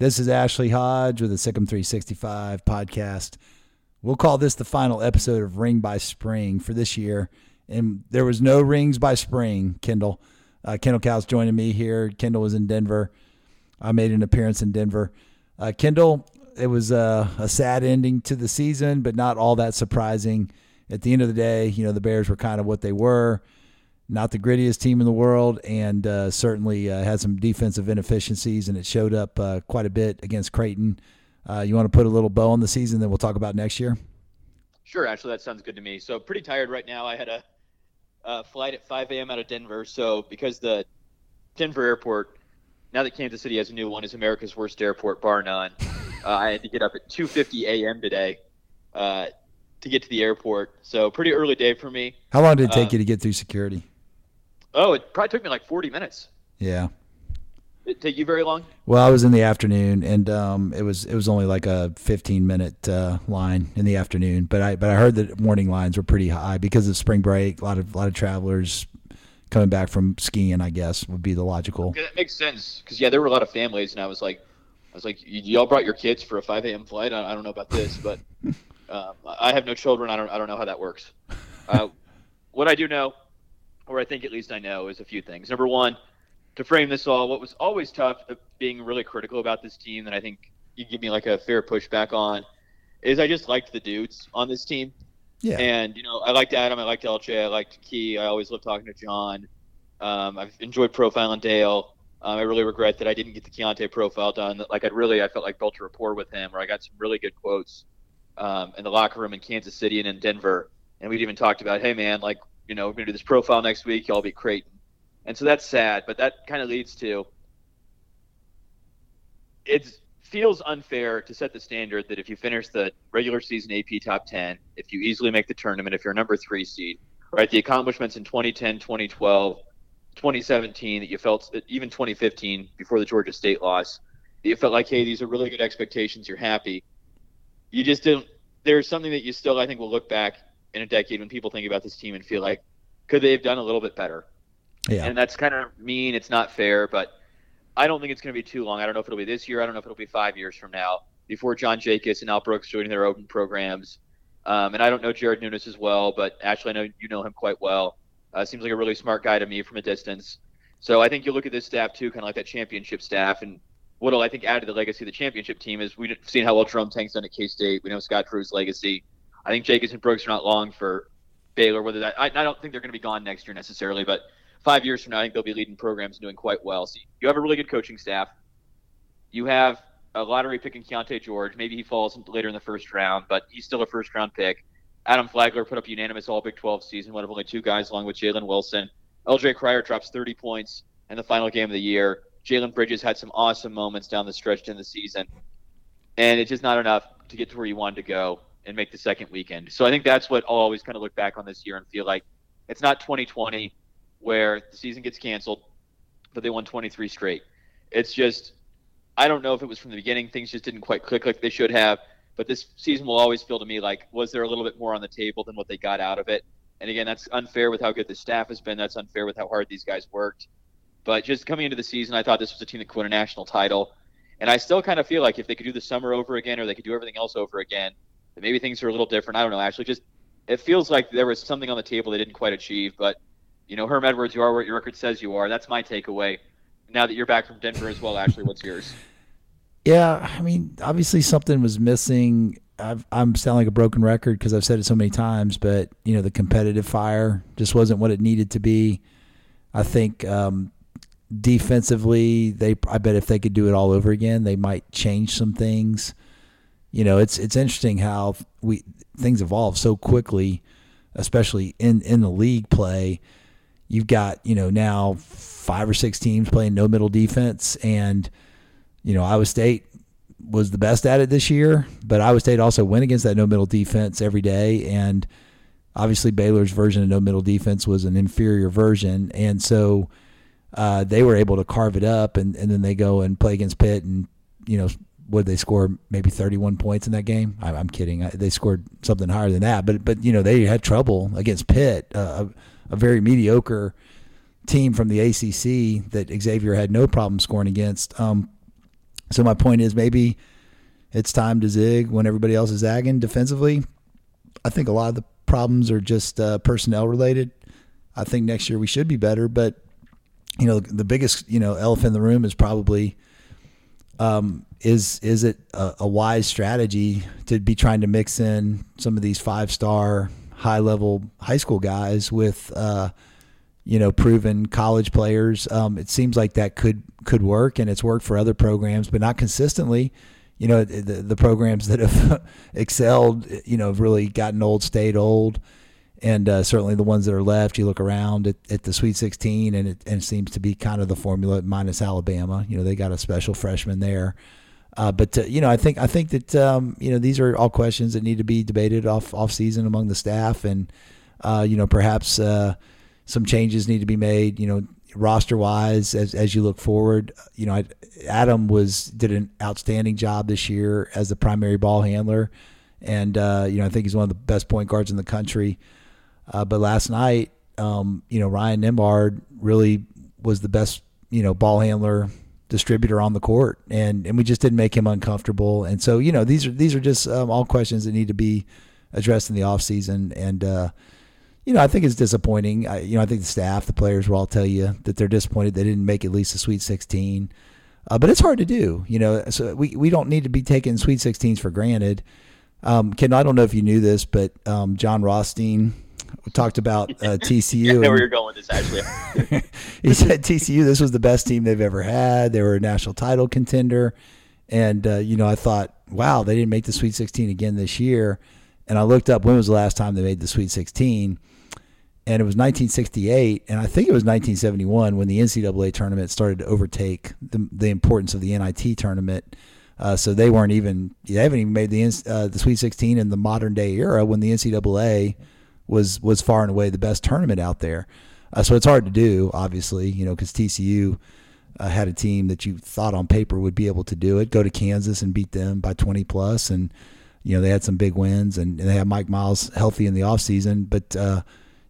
This is Ashley Hodge with the SicEm 365 podcast. We'll call this the final episode of Ring by Spring for this year. And there was no rings by spring, Kendall. Uh, Kendall Kaut's joining me here. Kendall was in Denver. I made an appearance in Denver. Uh, Kendall, it was a, a sad ending to the season, but not all that surprising. At the end of the day, you know, the Bears were kind of what they were not the grittiest team in the world, and uh, certainly uh, had some defensive inefficiencies, and it showed up uh, quite a bit against Creighton. Uh, you want to put a little bow on the season, then we'll talk about next year. Sure, actually, that sounds good to me. So pretty tired right now. I had a, a flight at 5 a.m. out of Denver, so because the Denver airport, now that Kansas City has a new one, is America's worst airport, bar none. Uh, I had to get up at 2:50 a.m. today uh, to get to the airport. So pretty early day for me. How long did it take you to get through security? Oh, it probably took me like 40 minutes. Yeah. Did it take you very long? Well, I was in the afternoon, and um, it was it was only like a 15 minute uh, line in the afternoon. But I but I heard that morning lines were pretty high because of spring break. A lot of a lot of travelers coming back from skiing. I guess would be the logical. Okay, that makes sense because yeah, there were a lot of families, and I was like, I was like, y'all brought your kids for a 5 a.m. flight. I, I don't know about this, but um, I have no children. I don't I don't know how that works. Uh, what I do know or I think at least I know, is a few things. Number one, to frame this all, what was always tough, uh, being really critical about this team, that I think you give me like a fair pushback on, is I just liked the dudes on this team. Yeah. And you know, I liked Adam, I liked LJ, I liked Key. I always loved talking to John. Um, I've enjoyed profiling Dale. Um, I really regret that I didn't get the Keyonte profile done. Like I really, I felt like built a rapport with him, where I got some really good quotes um, in the locker room in Kansas City and in Denver. And we'd even talked about, hey man, like you know, we're going to do this profile next week. Y'all be Creighton. And so that's sad, but that kind of leads to it feels unfair to set the standard that if you finish the regular season AP top 10, if you easily make the tournament, if you're number three seed, right, the accomplishments in 2010, 2012, 2017 that you felt, even 2015 before the Georgia State loss, that you felt like, hey, these are really good expectations, you're happy. You just didn't. There's something that you still, I think, will look back in a decade when people think about this team and feel like could they have done a little bit better? Yeah. And that's kind of mean. It's not fair, but I don't think it's going to be too long. I don't know if it'll be this year. I don't know if it'll be five years from now before John Jakus and Al Brooks joining their open programs. Um, and I don't know Jared Nuness as well, but actually I know you know him quite well. Uh, seems like a really smart guy to me from a distance. So I think you look at this staff too, kind of like that championship staff, and what'll I think add to the legacy of the championship team is we've seen how well Jerome Tang's done at K State. We know Scott Drew's legacy. I think Jakus and Brooks are not long for Baylor. Whether that I, I don't think they're going to be gone next year necessarily, but five years from now, I think they'll be leading programs and doing quite well. So you have a really good coaching staff. You have a lottery picking Keyonte George. Maybe he falls later in the first round, but he's still a first round pick. Adam Flagler put up unanimous All Big 12 season, one of only two guys, along with Jalen Wilson. LJ Cryer drops 30 points in the final game of the year. Jalen Bridges had some awesome moments down the stretch in the season, and it's just not enough to get to where you wanted to go and make the second weekend. So I think that's what I'll always kind of look back on this year and feel like it's not 2020 where the season gets canceled, but they won 23 straight. It's just I don't know if it was from the beginning things just didn't quite click like they should have, but this season will always feel to me like was there a little bit more on the table than what they got out of it? And again, that's unfair with how good the staff has been. That's unfair with how hard these guys worked. But just coming into the season, I thought this was a team that could win a national title. And I still kind of feel like if they could do the summer over again or they could do everything else over again, maybe things are a little different. I don't know. Actually, just it feels like there was something on the table they didn't quite achieve. But you know, Herm Edwards, you are what your record says you are. That's my takeaway. Now that you're back from Denver as well, Ashley, what's yours? Yeah, I mean, obviously something was missing. i am sounding like a broken record because I've said it so many times, but you know, the competitive fire just wasn't what it needed to be. I think um, defensively, they I bet if they could do it all over again, they might change some things you know, it's it's interesting how we things evolve so quickly, especially in in the league play. You've got you know now five or six teams playing no middle defense, and you know Iowa State was the best at it this year, but Iowa State also went against that no middle defense every day, and obviously Baylor's version of no middle defense was an inferior version, and so uh, they were able to carve it up, and, and then they go and play against Pitt, and you know would they score maybe 31 points in that game? I, am kidding. I, they scored something higher than that, but but you know they had trouble against Pitt, uh, a, a, very mediocre team from the ACC that Xavier had no problem scoring against. Um, So my point is maybe it's time to zig when everybody else is zagging defensively. I think a lot of the problems are just uh, personnel related. I think next year we should be better, but you know the biggest you know elephant in the room is probably um, is is it a, a, wise strategy to be trying to mix in some of these five star high level high school guys with uh, you know proven college players? Um, it seems like that could could work, and it's worked for other programs, but not consistently. You know the, the programs that have excelled, you know, have really gotten old, stayed old and uh, certainly the ones that are left, you look around at, at the Sweet 16, and it, and it, seems to be kind of the formula minus Alabama. You know, they got a special freshman there, uh, but uh, you know, I think I think that um, you know these are all questions that need to be debated off off season among the staff, and uh, you know perhaps uh, some changes need to be made. You know, roster wise as as you look forward. You know, Adam was did an outstanding job this year as the primary ball handler, and uh, you know I think he's one of the best point guards in the country. Uh, but last night, um, you know, Ryan Nembhard really was the best, you know, ball handler distributor on the court, and and we just didn't make him uncomfortable. And so, you know, these are these are just um, all questions that need to be addressed in the offseason. and uh, you know, I think it's disappointing. I, you know, I think the staff, the players will all tell you that they're disappointed they didn't make at least a Sweet 16. Uh, but it's hard to do, you know. So we, we don't need to be taking Sweet 16s for granted. Um, Ken, I don't know if you knew this, but um, Jon Rothstein, we talked about uh, TCU. I know where you're going with this, actually. he said TCU, this was the best team they've ever had. They were a national title contender. And, uh, you know, I thought, wow, they didn't make the Sweet 16 again this year. And I looked up when was the last time they made the Sweet 16. And it was 1968. And I think it was 1971 when the NCAA tournament started to overtake the, the importance of the NIT tournament. Uh, so they weren't even, they haven't even made the, uh, the Sweet 16 in the modern day era when the NCAA was was far and away the best tournament out there. Uh, so it's hard to do, obviously, you know, because TCU uh, had a team that you thought on paper would be able to do it. Go to Kansas and beat them by 20 plus, and you know they had some big wins, and, and they had Mike Miles healthy in the offseason. But uh,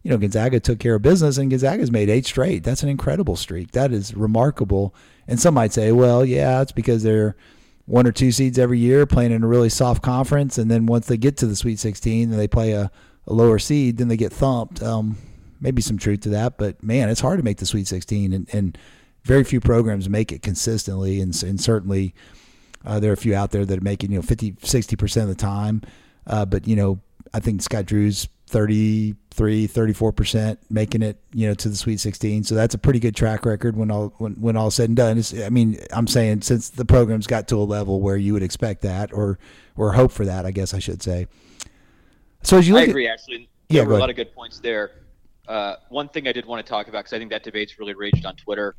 you know Gonzaga took care of business, and Gonzaga's made eight straight. That's an incredible streak. That is remarkable. And some might say, well, yeah, it's because they're one or two seeds every year playing in a really soft conference, and then once they get to the Sweet 16, they play a a lower seed, then they get thumped. Um, maybe some truth to that, but man, it's hard to make the Sweet 16, and, and very few programs make it consistently, and, and certainly uh, there are a few out there that are making you know 50, 60 percent of the time. Uh, but you know, I think Scott Drew's 33, 34 percent making it you know to the Sweet 16, so that's a pretty good track record when all when, when all said and done. It's, I mean, I'm saying since the program's got to a level where you would expect that or or hope for that, I guess I should say. So as you I agree, at, actually. There yeah, were a lot of good points there. Uh, one thing I did want to talk about because I think that debate's really raged on Twitter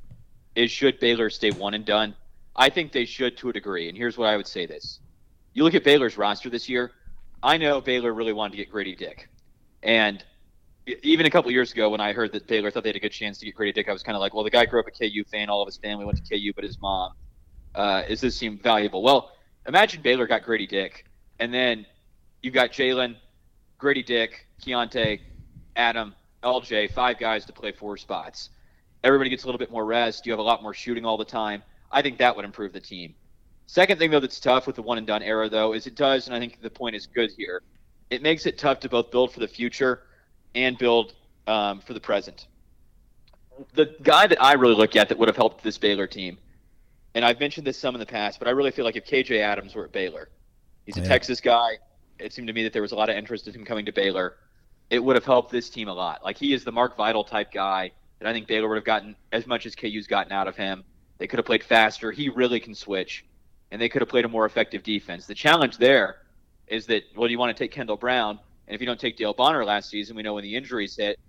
is should Baylor stay one and done? I think they should to a degree, and here's what I would say: this. You look at Baylor's roster this year. I know Baylor really wanted to get Grady Dick, and even a couple years ago when I heard that Baylor thought they had a good chance to get Grady Dick, I was kind of like, well, the guy grew up a KU fan. All of his family went to KU, but his mom. Uh, is this seem valuable? Well, imagine Baylor got Grady Dick, and then you've got Jalen, Grady Dick, Keontae, Adam, LJ, five guys to play four spots. Everybody gets a little bit more rest. You have a lot more shooting all the time. I think that would improve the team. Second thing, though, that's tough with the one and done era, though, is it does, and I think the point is good here. It makes it tough to both build for the future and build um, for the present. The guy that I really look at that would have helped this Baylor team, and I've mentioned this some in the past, but I really feel like if KJ Adams were at Baylor, he's a yeah. Texas guy it seemed to me that there was a lot of interest in him coming to Baylor. It would have helped this team a lot. Like he is the Mark Vital type guy that I think Baylor would have gotten as much as KU's gotten out of him. They could have played faster. He really can switch, and they could have played a more effective defense. The challenge there is that well, you want to take Kendall Brown, and if you don't take Dale Bonner last season, we know when the injuries hit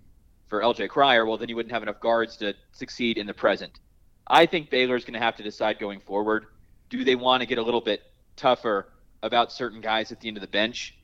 for LJ Cryer, well, then you wouldn't have enough guards to succeed in the present. I think Baylor's going to have to decide going forward: do they want to get a little bit tougher about certain guys at the end of the bench.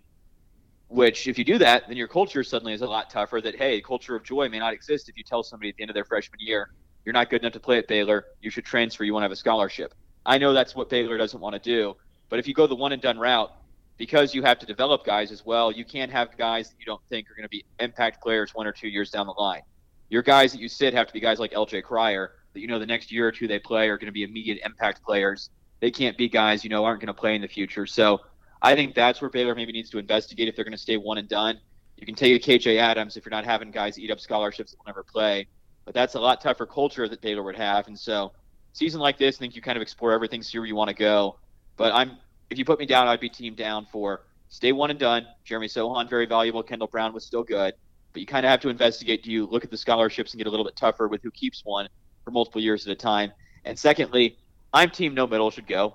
Which, if you do that, then your culture suddenly is a lot tougher. That hey, culture of joy may not exist if you tell somebody at the end of their freshman year you're not good enough to play at Baylor. You should transfer. You won't have a scholarship. I know that's what Baylor doesn't want to do, but if you go the one and done route, because you have to develop guys as well, you can't have guys that you don't think are going to be impact players one or two years down the line. Your guys that you sit have to be guys like LJ Cryer that you know the next year or two they play are going to be immediate impact players they can't be guys you know aren't going to play in the future. So I think that's where Baylor maybe needs to investigate if they're going to stay one and done. You can take a KJ Adams if you're not having guys eat up scholarships that will never play, but that's a lot tougher culture that Baylor would have. And so, season like this, I think you kind of explore everything, see where you want to go. But I'm, if you put me down, I'd be team down for stay one and done. Jeremy Sochan very valuable. Kendall Brown was still good, but you kind of have to investigate. Do you look at the scholarships and get a little bit tougher with who keeps one for multiple years at a time? And secondly, I'm team no middle should go.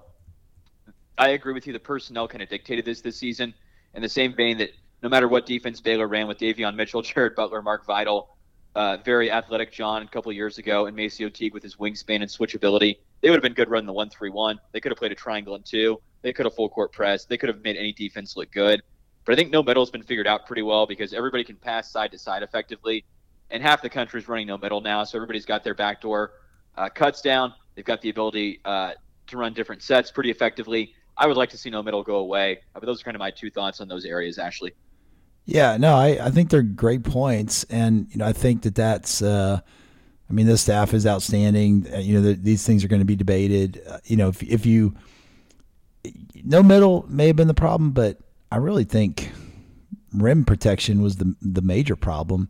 I agree with you. The personnel kind of dictated this this season. In the same vein that no matter what defense Baylor ran with Davion Mitchell, Jared Butler, Mark Vital, uh, very athletic John a couple years ago, and MaCio Teague with his wingspan and switchability, they would have been good running the one-three-one. They could have played a triangle and two. They could have full court press. They could have made any defense look good. But I think no middle has been figured out pretty well because everybody can pass side to side effectively, and half the country is running no middle now, so everybody's got their backdoor uh, cuts down. They've got the ability uh, to run different sets pretty effectively. I would like to see no middle go away. But those are kind of my two thoughts on those areas, Ashley. Yeah, no, I, I think they're great points, and you know I think that that's. Uh, I mean, this staff is outstanding. Uh, you know, the, these things are going to be debated. Uh, you know, if if you no middle may have been the problem, but I really think rim protection was the the major problem.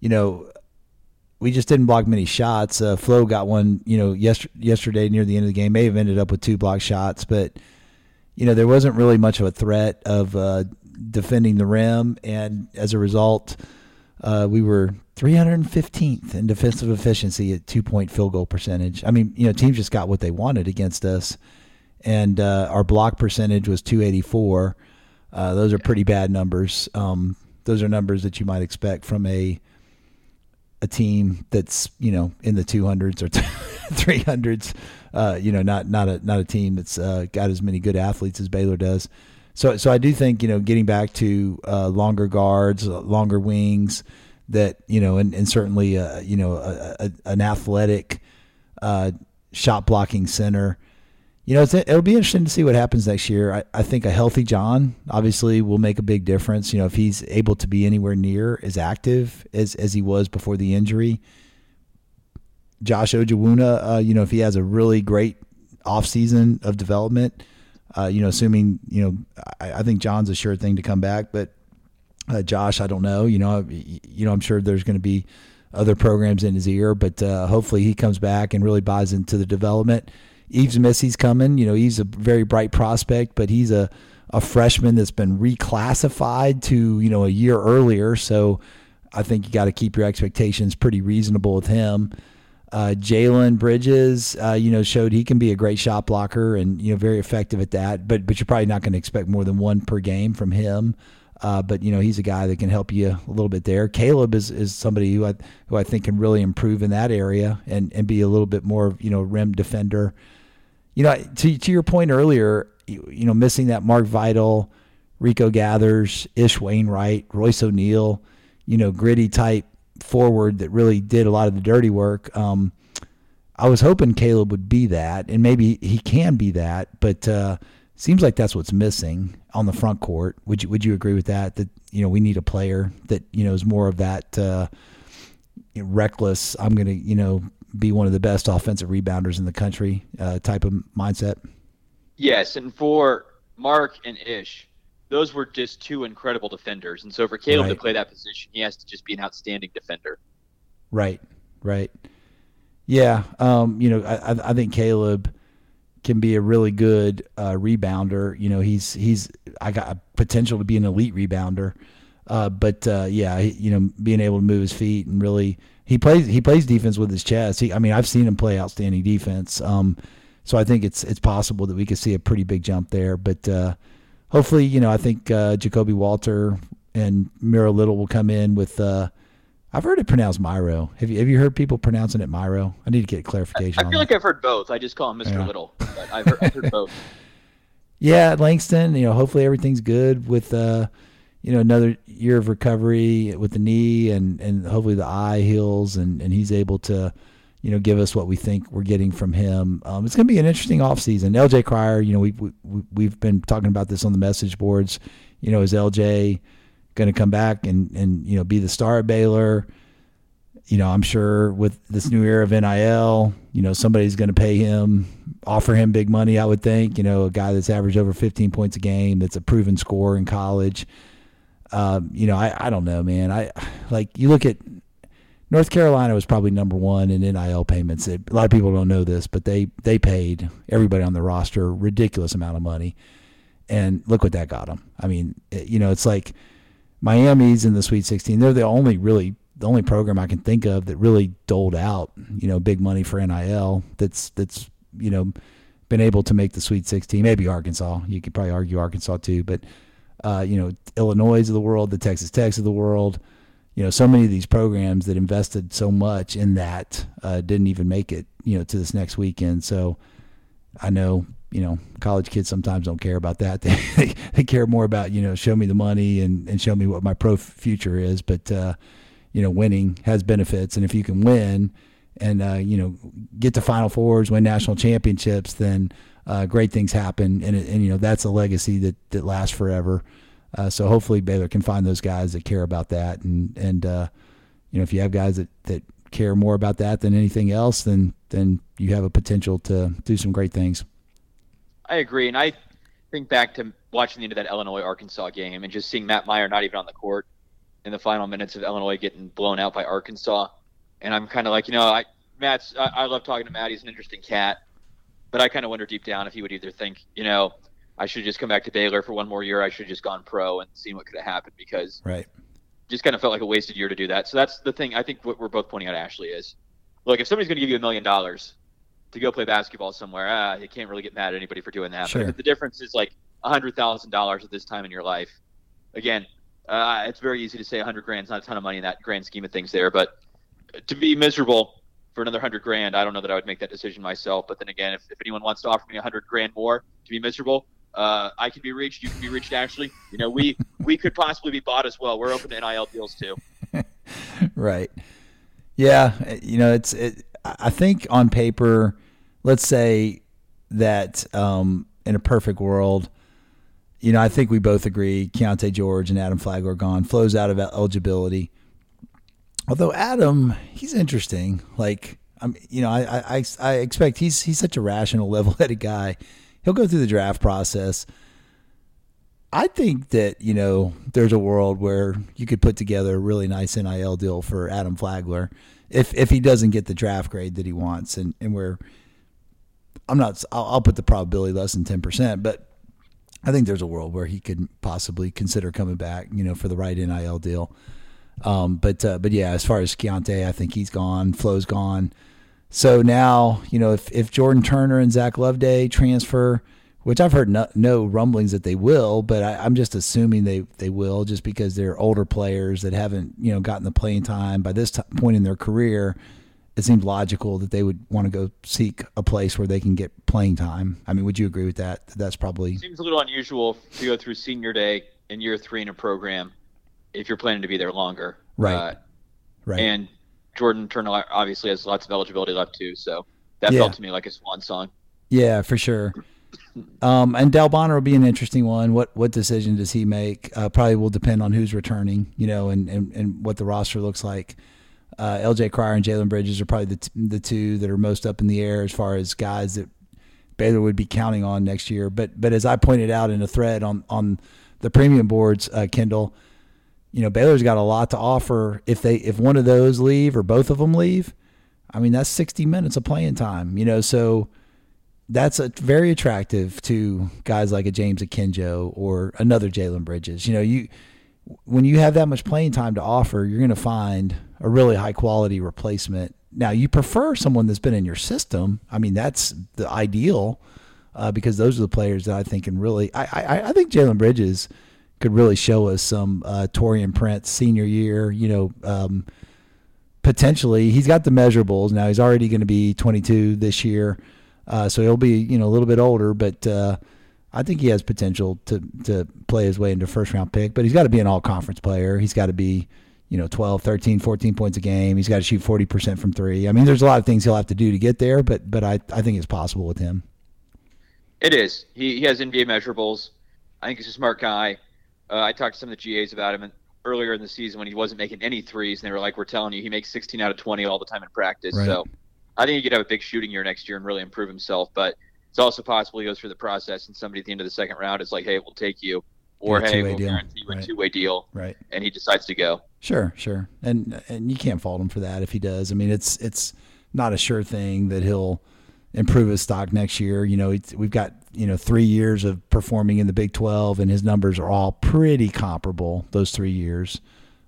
You know, we just didn't block many shots. Uh, Flo got one, you know, yesterday, yesterday near the end of the game. May have ended up with two block shots, but you know there wasn't really much of a threat of uh, defending the rim, and as a result, uh, we were 315th in defensive efficiency at two point field goal percentage. I mean, you know, teams just got what they wanted against us, and uh, our block percentage was 284. Uh, those are pretty bad numbers. Um, those are numbers that you might expect from a a team that's you know in the 200s or 300s. Uh, you know, not not a not a team that's uh, got as many good athletes as Baylor does. So so I do think you know getting back to uh, longer guards, uh, longer wings, that you know, and, and certainly uh, you know a, a, an athletic uh, shot blocking center. You know, it'll be interesting to see what happens next year. I, I think a healthy John obviously will make a big difference. You know, if he's able to be anywhere near as active as, as he was before the injury. Josh Ojianwuna, uh, you know, if he has a really great offseason of development, uh, you know, assuming, you know, I, I, think John's a sure thing to come back, but uh, Josh, I don't know. You know, you know, I'm sure there's going to be other programs in his ear, but uh, hopefully he comes back and really buys into the development. Yves Missi's coming. You know, he's a very bright prospect, but he's a, a freshman that's been reclassified to, you know, a year earlier. So I think you got to keep your expectations pretty reasonable with him. Uh, Jalen Bridges, uh, you know, showed he can be a great shot blocker and you know very effective at that. But but you're probably not going to expect more than one per game from him. Uh, but you know he's a guy that can help you a little bit there. Caleb is, is somebody who I who I think can really improve in that area and, and be a little bit more you know rim defender you know, to to your point earlier, you, you know, missing that Mark Vital, Rico Gathers, Ish Wainright, Royce O'Neale, you know, gritty type forward that really did a lot of the dirty work. Um, I was hoping Caleb would be that, and maybe he can be that, but uh, seems like that's what's missing on the front court. Would you Would you agree with that? That you know we need a player that you know is more of that uh, reckless. I'm to you know be one of the best offensive rebounders in the country uh, type of mindset. Yes, and for Mark and Ish, those were just two incredible defenders. And so for Caleb right. to play that position, he has to just be an outstanding defender. Right, right. Yeah, um, you know, I, I think Caleb can be a really good uh, rebounder. You know, he's he's I got potential to be an elite rebounder. Uh, but uh, yeah, you know, being able to move his feet and really he plays he plays defense with his chest. He, I mean, I've seen him play outstanding defense. Um, so I think it's it's possible that we could see a pretty big jump there. But uh, hopefully, you know, I think uh, Ja'Kobe Walter and Miro Little will come in with. Uh, I've heard it pronounced Myro. Have you have you heard people pronouncing it Myro? I need to get clarification. I, I feel like that. I've heard both. I just call him Mr. Yeah. Little, but I've heard, I've heard both. Yeah, Langston. You know, hopefully everything's good with uh, you know another year of recovery with the knee and and hopefully the eye heals and and he's able to you know give us what we think we're getting from him um, it's going to be an interesting offseason lj cryer you know we, we we've been talking about this on the message boards you know is lj going to come back and and you know be the star at baylor you know, I'm sure with this new era of NIL, you know, somebody's going to pay him, offer him big money. I would think, you know, a guy that's averaged over 15 points a game, that's a proven scorer in college. Um, you know, I, I don't know, man. I like you look at North Carolina was probably number one in NIL payments. It, a lot of people don't know this, but they they paid everybody on the roster ridiculous amount of money, and look what that got them. I mean, it, you know, it's like Miami's in the Sweet 16. They're the only really the only program I can think of that really doled out, you know, big money for NIL. That's that's you know been able to make the Sweet 16. Maybe Arkansas. You could probably argue Arkansas too, but uh, you know, Illinois of the world, the Texas Techs of the world. You know, so many of these programs that invested so much in that uh, didn't even make it, you know, to this next weekend. So I know, you know, college kids sometimes don't care about that. They they care more about, you know, show me the money and, and show me what my pro future is. But uh, you know, winning has benefits, and if you can win and uh, you know get to Final Fours, win national championships, then uh, great things happen, and, and you know that's a legacy that that lasts forever. Uh, so hopefully Baylor can find those guys that care about that, and and uh, you know if you have guys that that care more about that than anything else, then then you have a potential to do some great things. I agree, and I think back to watching the end of that Illinois Arkansas game and just seeing Matt Mayer not even on the court in the final minutes of Illinois getting blown out by Arkansas, and I'm kind of like, you know, I Matt's I, I love talking to Matt. He's an interesting cat, but I kind of wonder deep down if he would either think, you know, I should just come back to Baylor for one more year. I should have just gone pro and seen what could have happened because right. Just kind of felt like a wasted year to do that. So that's the thing. I think what we're both pointing out, Ashley, is look if somebody's going to give you a million dollars to go play basketball somewhere, ah, you can't really get mad at anybody for doing that. Sure. But the difference is like a hundred thousand dollars at this time in your life, again, uh, it's very easy to say a hundred grand's not a ton of money in that grand scheme of things there. But to be miserable for another hundred grand, I don't know that I would make that decision myself. But then again, if, if anyone wants to offer me a hundred grand more to be miserable, uh, I can be reached. You can be reached. Ashley, you know, we we could possibly be bought as well. We're open to NIL deals too. right. Yeah. You know, it's. It, I think on paper, let's say that um, in a perfect world, you know, I think we both agree Keyonte George and Adam Flagler gone Flo's out of eligibility. Although Adam, he's interesting. Like, I'm, you know, I, I, I expect he's he's such a rational, level-headed guy he'll go through the draft process. I think that you know there's a world where you could put together a really nice NIL deal for Adam Flagler if if he doesn't get the draft grade that he wants, and and where I'm not, I'll, I'll put the probability less than ten percent, but I think there's a world where he could possibly consider coming back, you know, for the right NIL deal. Um, but uh, but yeah, as far as Keyonte, I think he's gone. Flo's gone. So now, you know, if, if Jordan Turner and Zach Loveday transfer, which I've heard no, no rumblings that they will, but I, am just assuming they, they will just because they're older players that haven't, you know, gotten the playing time by this t- point in their career. It seems logical that they would want to go seek a place where they can get playing time. I mean, would you agree with that? That's probably seems a little unusual to go through senior day in year three in a program if you're planning to be there longer. Right. Uh, right. And Jordan Turner obviously has lots of eligibility left too, so that yeah. felt to me like a swan song. Yeah, for sure. Um, and Dale Bonner will be an interesting one. What what decision does he make? Uh, probably will depend on who's returning, you know, and, and, and what the roster looks like. Uh, LJ Cryer and Jalen Bridges are probably the, t- the two that are most up in the air as far as guys that Baylor would be counting on next year. But but as I pointed out in a thread on on the premium boards, uh, Kendall, you know, Baylor's got a lot to offer. If they if one of those leave or both of them leave, I mean that's 60 minutes of playing time. You know, so that's a, very attractive to guys like a James Akinjo or another Jalen Bridges. You know, you when you have that much playing time to offer, you're going to find a really high quality replacement. Now, you prefer someone that's been in your system. I mean, that's the ideal uh, because those are the players that I think can really. I I, I think Jalen Bridges could really show us some uh, Taurean Prince senior year. You know, um, potentially he's got the measurables now. He's already going to be 22 this year, uh, so he'll be you know a little bit older, but. Uh, I think he has potential to to play his way into first round pick, but he's got to be an all conference player. He's got to be, you know, 12, 13, 14 points a game. He's got to shoot 40% from 3. I mean, there's a lot of things he'll have to do to get there, but but I I think it's possible with him. It is. He he has NBA measurables. I think he's a smart guy. Uh, I talked to some of the GAs about him, earlier in the season when he wasn't making any threes, and they were like, "We're telling you, he makes 16 out of 20 all the time in practice." Right. So I think he could have a big shooting year next year and really improve himself. But it's also possible he goes through the process, and somebody at the end of the second round is like, "Hey, we'll take you," or "Hey, we'll deal. guarantee you a Right. two-way deal," Right. and he decides to go. Sure, sure, and and you can't fault him for that if he does. I mean, it's it's not a sure thing that he'll improve his stock next year. You know, it's, we've got you know three years of performing in the Big Twelve, and his numbers are all pretty comparable those three years.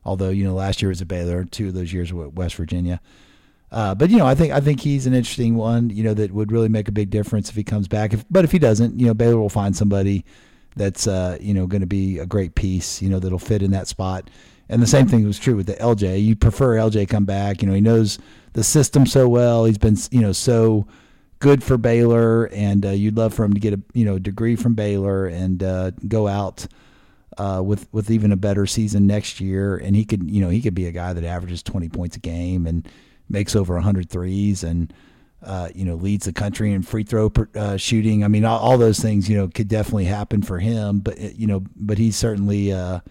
Although you know last year was at Baylor, two of those years were at West Virginia. Uh, but you know, I think I think he's an interesting one. You know, that would really make a big difference if he comes back. If, but if he doesn't, you know, Baylor will find somebody that's uh, you know going to be a great piece. You know, that'll fit in that spot. And the same thing was true with the LJ. You prefer LJ come back. You know, he knows the system so well. He's been you know so good for Baylor, and uh, you'd love for him to get a you know degree from Baylor and uh, go out uh, with with even a better season next year. And he could you know he could be a guy that averages twenty points a game and makes over 100 threes and uh, you know leads the country in free throw per, uh, shooting. I mean, all, all those things you know could definitely happen for him. But uh, you know, but he's certainly you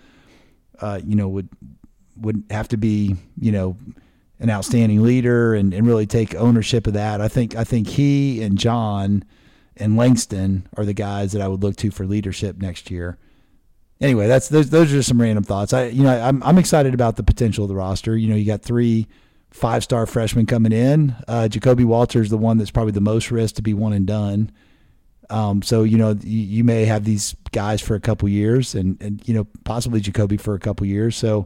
know would would have to be you know an outstanding leader and, and really take ownership of that. I think I think he and John and Langston are the guys that I would look to for leadership next year. Anyway, that's those those are just some random thoughts. I you know I'm I'm excited about the potential of the roster. You know, you got three five star freshmen coming in. Uh, Ja'Kobe Walter is the one that's probably the most risk to be one and done. Um, so you know you, you may have these guys for a couple years, and and you know possibly Ja'Kobe for a couple years. So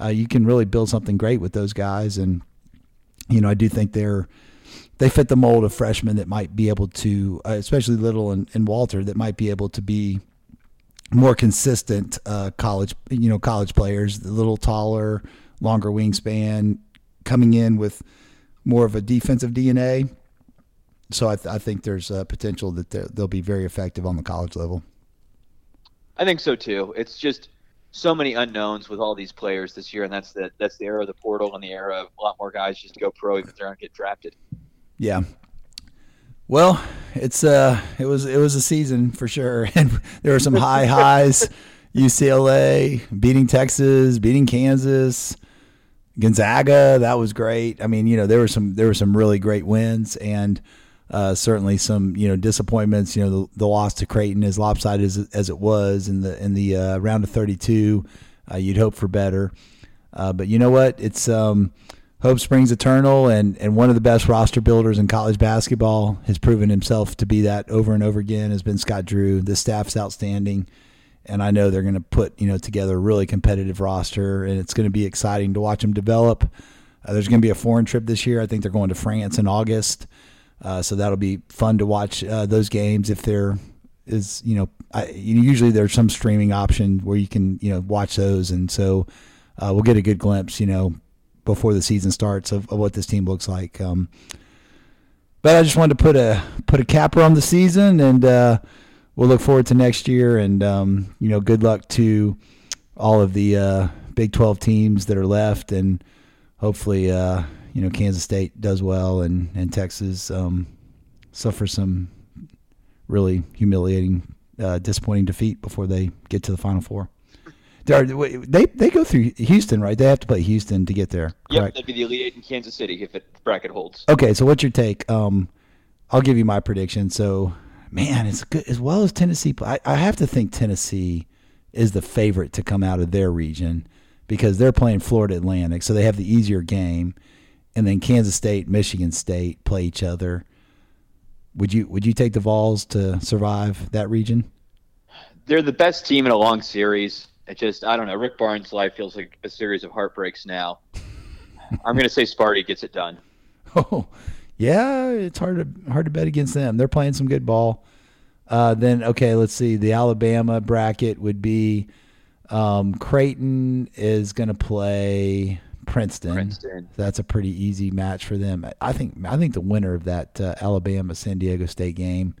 uh, you can really build something great with those guys, and you know I do think they're they fit the mold of freshmen that might be able to, uh, especially Little and, and Walter, that might be able to be more consistent uh, college you know college players, a little taller, longer wingspan, coming in with more of a defensive DNA. So I, th- I think there's a potential that they'll be very effective on the college level. I think so too. It's just so many unknowns with all these players this year, and that's the that's the era of the portal and the era of a lot more guys just go pro even if they aren't get drafted. Yeah. Well, it's uh it was it was a season for sure, and there were some high highs. UCLA beating Texas, beating Kansas, Gonzaga. That was great. I mean, you know, there were some there were some really great wins, and uh, certainly some you know disappointments. You know, the, the loss to Creighton, as lopsided as, as it was in the in the uh, round of 32, uh, you'd hope for better. Uh, but you know what? It's um, hope springs eternal, and and one of the best roster builders in college basketball has proven himself to be that over and over again. Has been Scott Drew. The staff's outstanding, and I know they're going to put you know together a really competitive roster, and it's going to be exciting to watch them develop. Uh, there's going to be a foreign trip this year. I think they're going to France in August, uh, so that'll be fun to watch uh, those games if there is you know I, usually there's some streaming option where you can you know watch those, and so uh, we'll get a good glimpse you know before the season starts of, of what this team looks like. Um, but I just wanted to put a put a capper on the season, and uh, we'll look forward to next year. And um, you know, good luck to all of the uh, Big Twelve teams that are left, and hopefully, uh, you know, Kansas State does well, and and Texas um, suffer some really humiliating, uh, disappointing defeat before they get to the Final Four. They are- they they go through Houston, right? They have to play Houston to get there. Yep, Correct. that'd be the Elite Eight in Kansas City if it bracket holds. Okay, so what's your take? Um, I'll give you my prediction. So, man, it's good as well as Tennessee. I, I have to think Tennessee is the favorite to come out of their region because they're playing Florida Atlantic, so they have the easier game, and then Kansas State, Michigan State play each other. Would you would you take the Vols to survive that region? They're the best team in a long series. It just I don't know. Rick Barnes' life feels like a series of heartbreaks now. I'm going to say Sparty gets it done. Oh, yeah, it's hard to hard to bet against them. They're playing some good ball. Uh, then okay, let's see. The Alabama bracket would be um, Creighton is going to play Princeton. Princeton. That's a pretty easy match for them. I think I think the winner of that uh, Alabama San Diego State game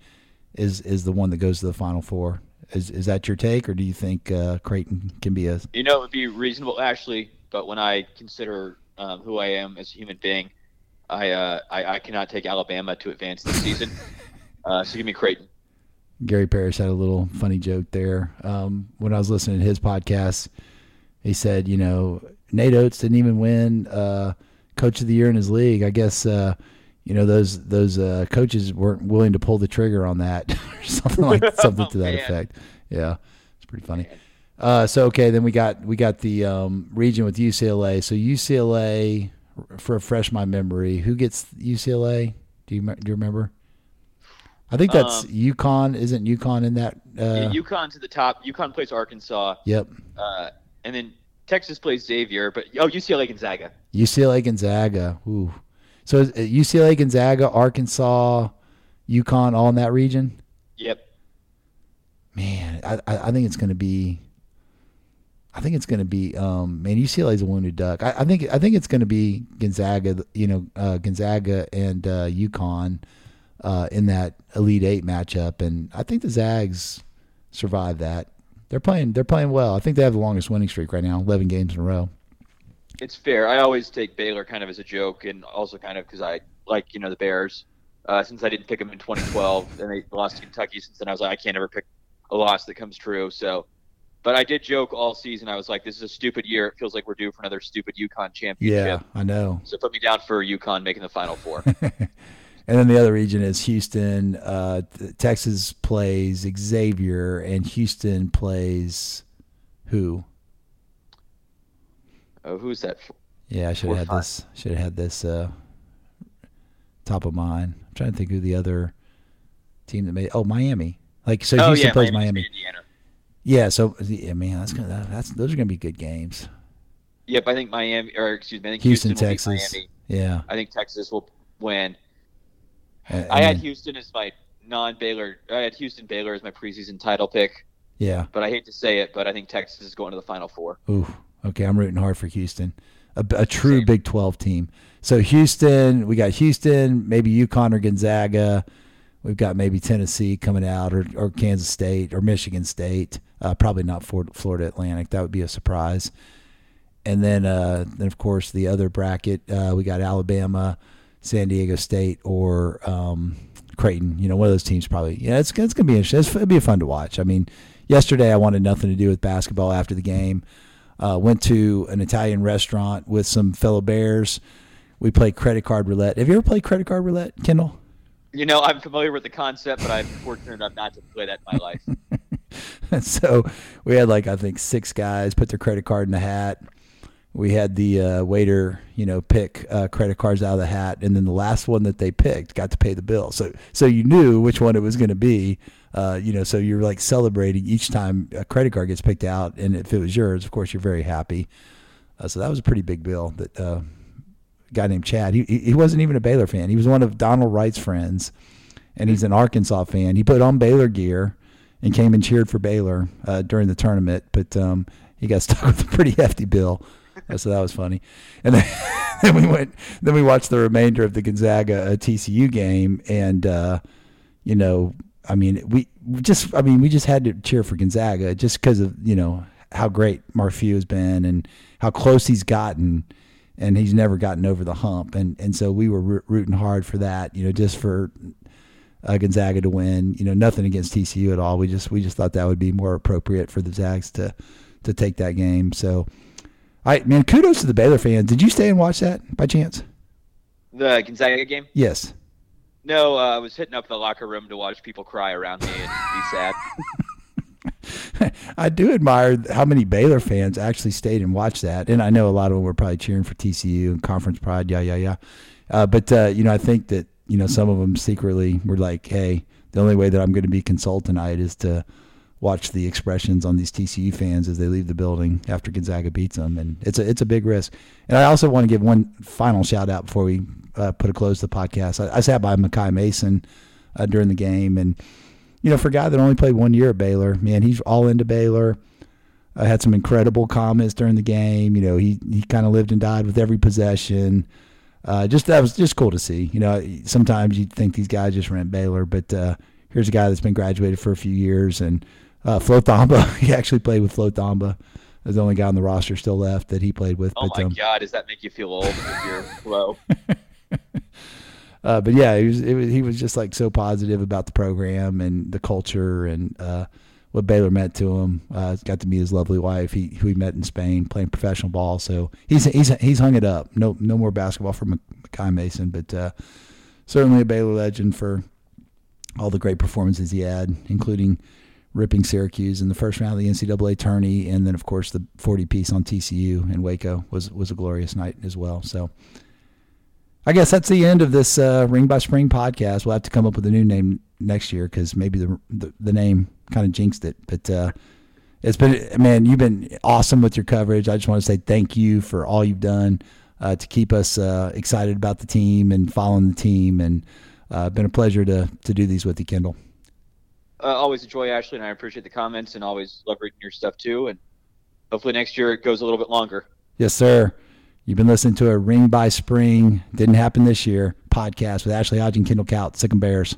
is is the one that goes to the Final Four. Is is that your take, or do you think uh, Creighton can be a You know, it would be reasonable, actually, but when I consider um, who I am as a human being, I, uh, I I cannot take Alabama to advance this season. uh, so give me Creighton. Gary Parrish had a little funny joke there. Um, when I was listening to his podcast, He said, you know, Nate Oats didn't even win uh, Coach of the Year in his league. I guess uh, you know those those uh, coaches weren't willing to pull the trigger on that or something like something to that Man. effect. Yeah, it's pretty funny. Uh, so okay, then we got we got the um, region with UCLA. So UCLA, for refresh my memory, who gets UCLA? Do you do you remember? I think that's Um, UConn. Isn't UConn in that? Uh, yeah, UConn to the top. UConn plays Arkansas, yep. uh, and then Texas plays Xavier. But oh, UCLA Gonzaga. UCLA Gonzaga. Ooh. So UCLA Gonzaga, Arkansas, UConn, all in that region. Yep. Man, I I, I think it's going to be. I think it's going to be. Um, man, UCLA is a wounded duck. I, I think I think it's going to be Gonzaga. You know, uh, Gonzaga and uh, UConn uh, in that Elite Eight matchup, and I think the Zags survive that. They're playing. They're playing well. I think they have the longest winning streak right now, eleven games in a row. It's fair. I always take Baylor kind of as a joke, and also kind of because I like you know the Bears. Uh, since I didn't pick them in 2012, and they lost to Kentucky. Since then, I was like, I can't ever pick a loss that comes true. So, but I did joke all season. I was like, this is a stupid year. It feels like we're due for another stupid UConn championship. Yeah, I know. So put me down for UConn making the Final Four. And then the other region is Houston. Uh, Texas plays Xavier, and Houston plays who? oh, who's that? For? Yeah, I should have had five. this. Should have had this uh, top of mind. I'm trying to think who the other team that made. Oh, Miami. Like so, oh Houston yeah, plays Miami. Indiana. Yeah, so yeah, man, that's gonna that's those are gonna be good games. Yep, I think Miami, or excuse me, I think Houston, Houston, Texas. Miami. Yeah, I think Texas will win. And- I had Houston as my non-Baylor. I had Houston Baylor as my preseason title pick, yeah. but I hate to say it, but I think Texas is going to the Final Four. Ooh, okay. I'm rooting hard for Houston, a, a true Same. Big 12 team. So Houston, we got Houston, maybe UConn or Gonzaga. We've got maybe Tennessee coming out, or, or Kansas State, or Michigan State. Uh, probably not Florida, Florida Atlantic. That would be a surprise. And then, uh, then of course, the other bracket, uh, we got Alabama, San Diego State, or um, Creighton. You know, one of those teams probably. Yeah, it's it's gonna be interesting. It's, it'll be fun to watch. I mean, yesterday I wanted nothing to do with basketball after the game. Uh, went to an Italian restaurant with some fellow Bears. We played credit card roulette. Have you ever played credit card roulette, Kendall? You know, I'm familiar with the concept, but I'm fortunate enough not to play that in my life. so we had like I think six guys put their credit card in the hat. We had the uh, waiter, you know, pick uh, credit cards out of the hat, and then the last one that they picked got to pay the bill. So so you knew which one it was going to be. Uh, you know, so you're like celebrating each time a credit card gets picked out, and if it was yours, of course, you're very happy. Uh, so that was a pretty big bill. That uh, guy named Chad, he he wasn't even a Baylor fan. He was one of Donald Wright's friends, and he's an Arkansas fan. He put on Baylor gear and came and cheered for Baylor uh, during the tournament, but um, he got stuck with a pretty hefty bill. So that was funny. And then, then we went. Then we watched the remainder of the Gonzaga uh, TCU game, and uh, you know, I mean, we just, I mean, we just had to cheer for Gonzaga just because of you know how great Mark Few has been and how close he's gotten, and he's never gotten over the hump, and and so we were rooting hard for that, you know, just for uh, Gonzaga to win. You know, nothing against TCU at all. We just we just thought that would be more appropriate for the Zags to to take that game. So, all right, man. Kudos to the Baylor fans. Did you stay and watch that by chance? The Gonzaga game? Yes. No, uh, I was hitting up the locker room to watch people cry around me and be sad. I do admire how many Baylor fans actually stayed and watched that, and I know a lot of them were probably cheering for TCU and conference pride, yeah, yeah, yeah. Uh, but uh, you know, I think that you know some of them secretly were like, "Hey, the only way that I'm going to be consoled tonight is to watch the expressions on these TCU fans as they leave the building after Gonzaga beats them." And it's a it's a big risk. And I also want to give one final shout out before we uh, put a close to the podcast. I, I sat by Makai Mason uh, during the game, and you know, for a guy that only played one year at Baylor, man, he's all into Baylor. I had some incredible comments during the game. You know, he he kind of lived and died with every possession. Uh, just that was just cool to see. You know, sometimes you think these guys just rent Baylor, but uh, here's a guy that's been graduated for a few years. And uh, Flo Thamba, he actually played with Flo Thamba. There's the only guy on the roster still left that he played with. Oh but, my um, God, does that make you feel old if you're low? uh, but yeah, he was, it was he was just like so positive about the program and the culture and uh, what Baylor meant to him. Uh, got to meet his lovely wife, he, who he met in Spain playing professional ball. So he's he's he's hung it up. No no more basketball for Makai Mason, but uh, certainly a Baylor legend for all the great performances he had, including ripping Syracuse in the first round of the NCAA tourney, and then of course the 40 piece on TCU in Waco was was a glorious night as well. So. I guess that's the end of this uh, Ring by Spring podcast. We'll have to come up with a new name next year because maybe the, the, the name kind of jinxed it. But uh, it's been man, you've been awesome with your coverage. I just want to say thank you for all you've done uh, to keep us uh, excited about the team and following the team. And uh, been a pleasure to to do these with you, Kendall. Uh, always enjoy Ashley, and I appreciate the comments, and always love reading your stuff too. And hopefully next year it goes a little bit longer. Yes, sir. You've been listening to a Ring by Spring, didn't happen this year podcast with Ashley Hodge and Kendall Kaut, Sic 'em Bears.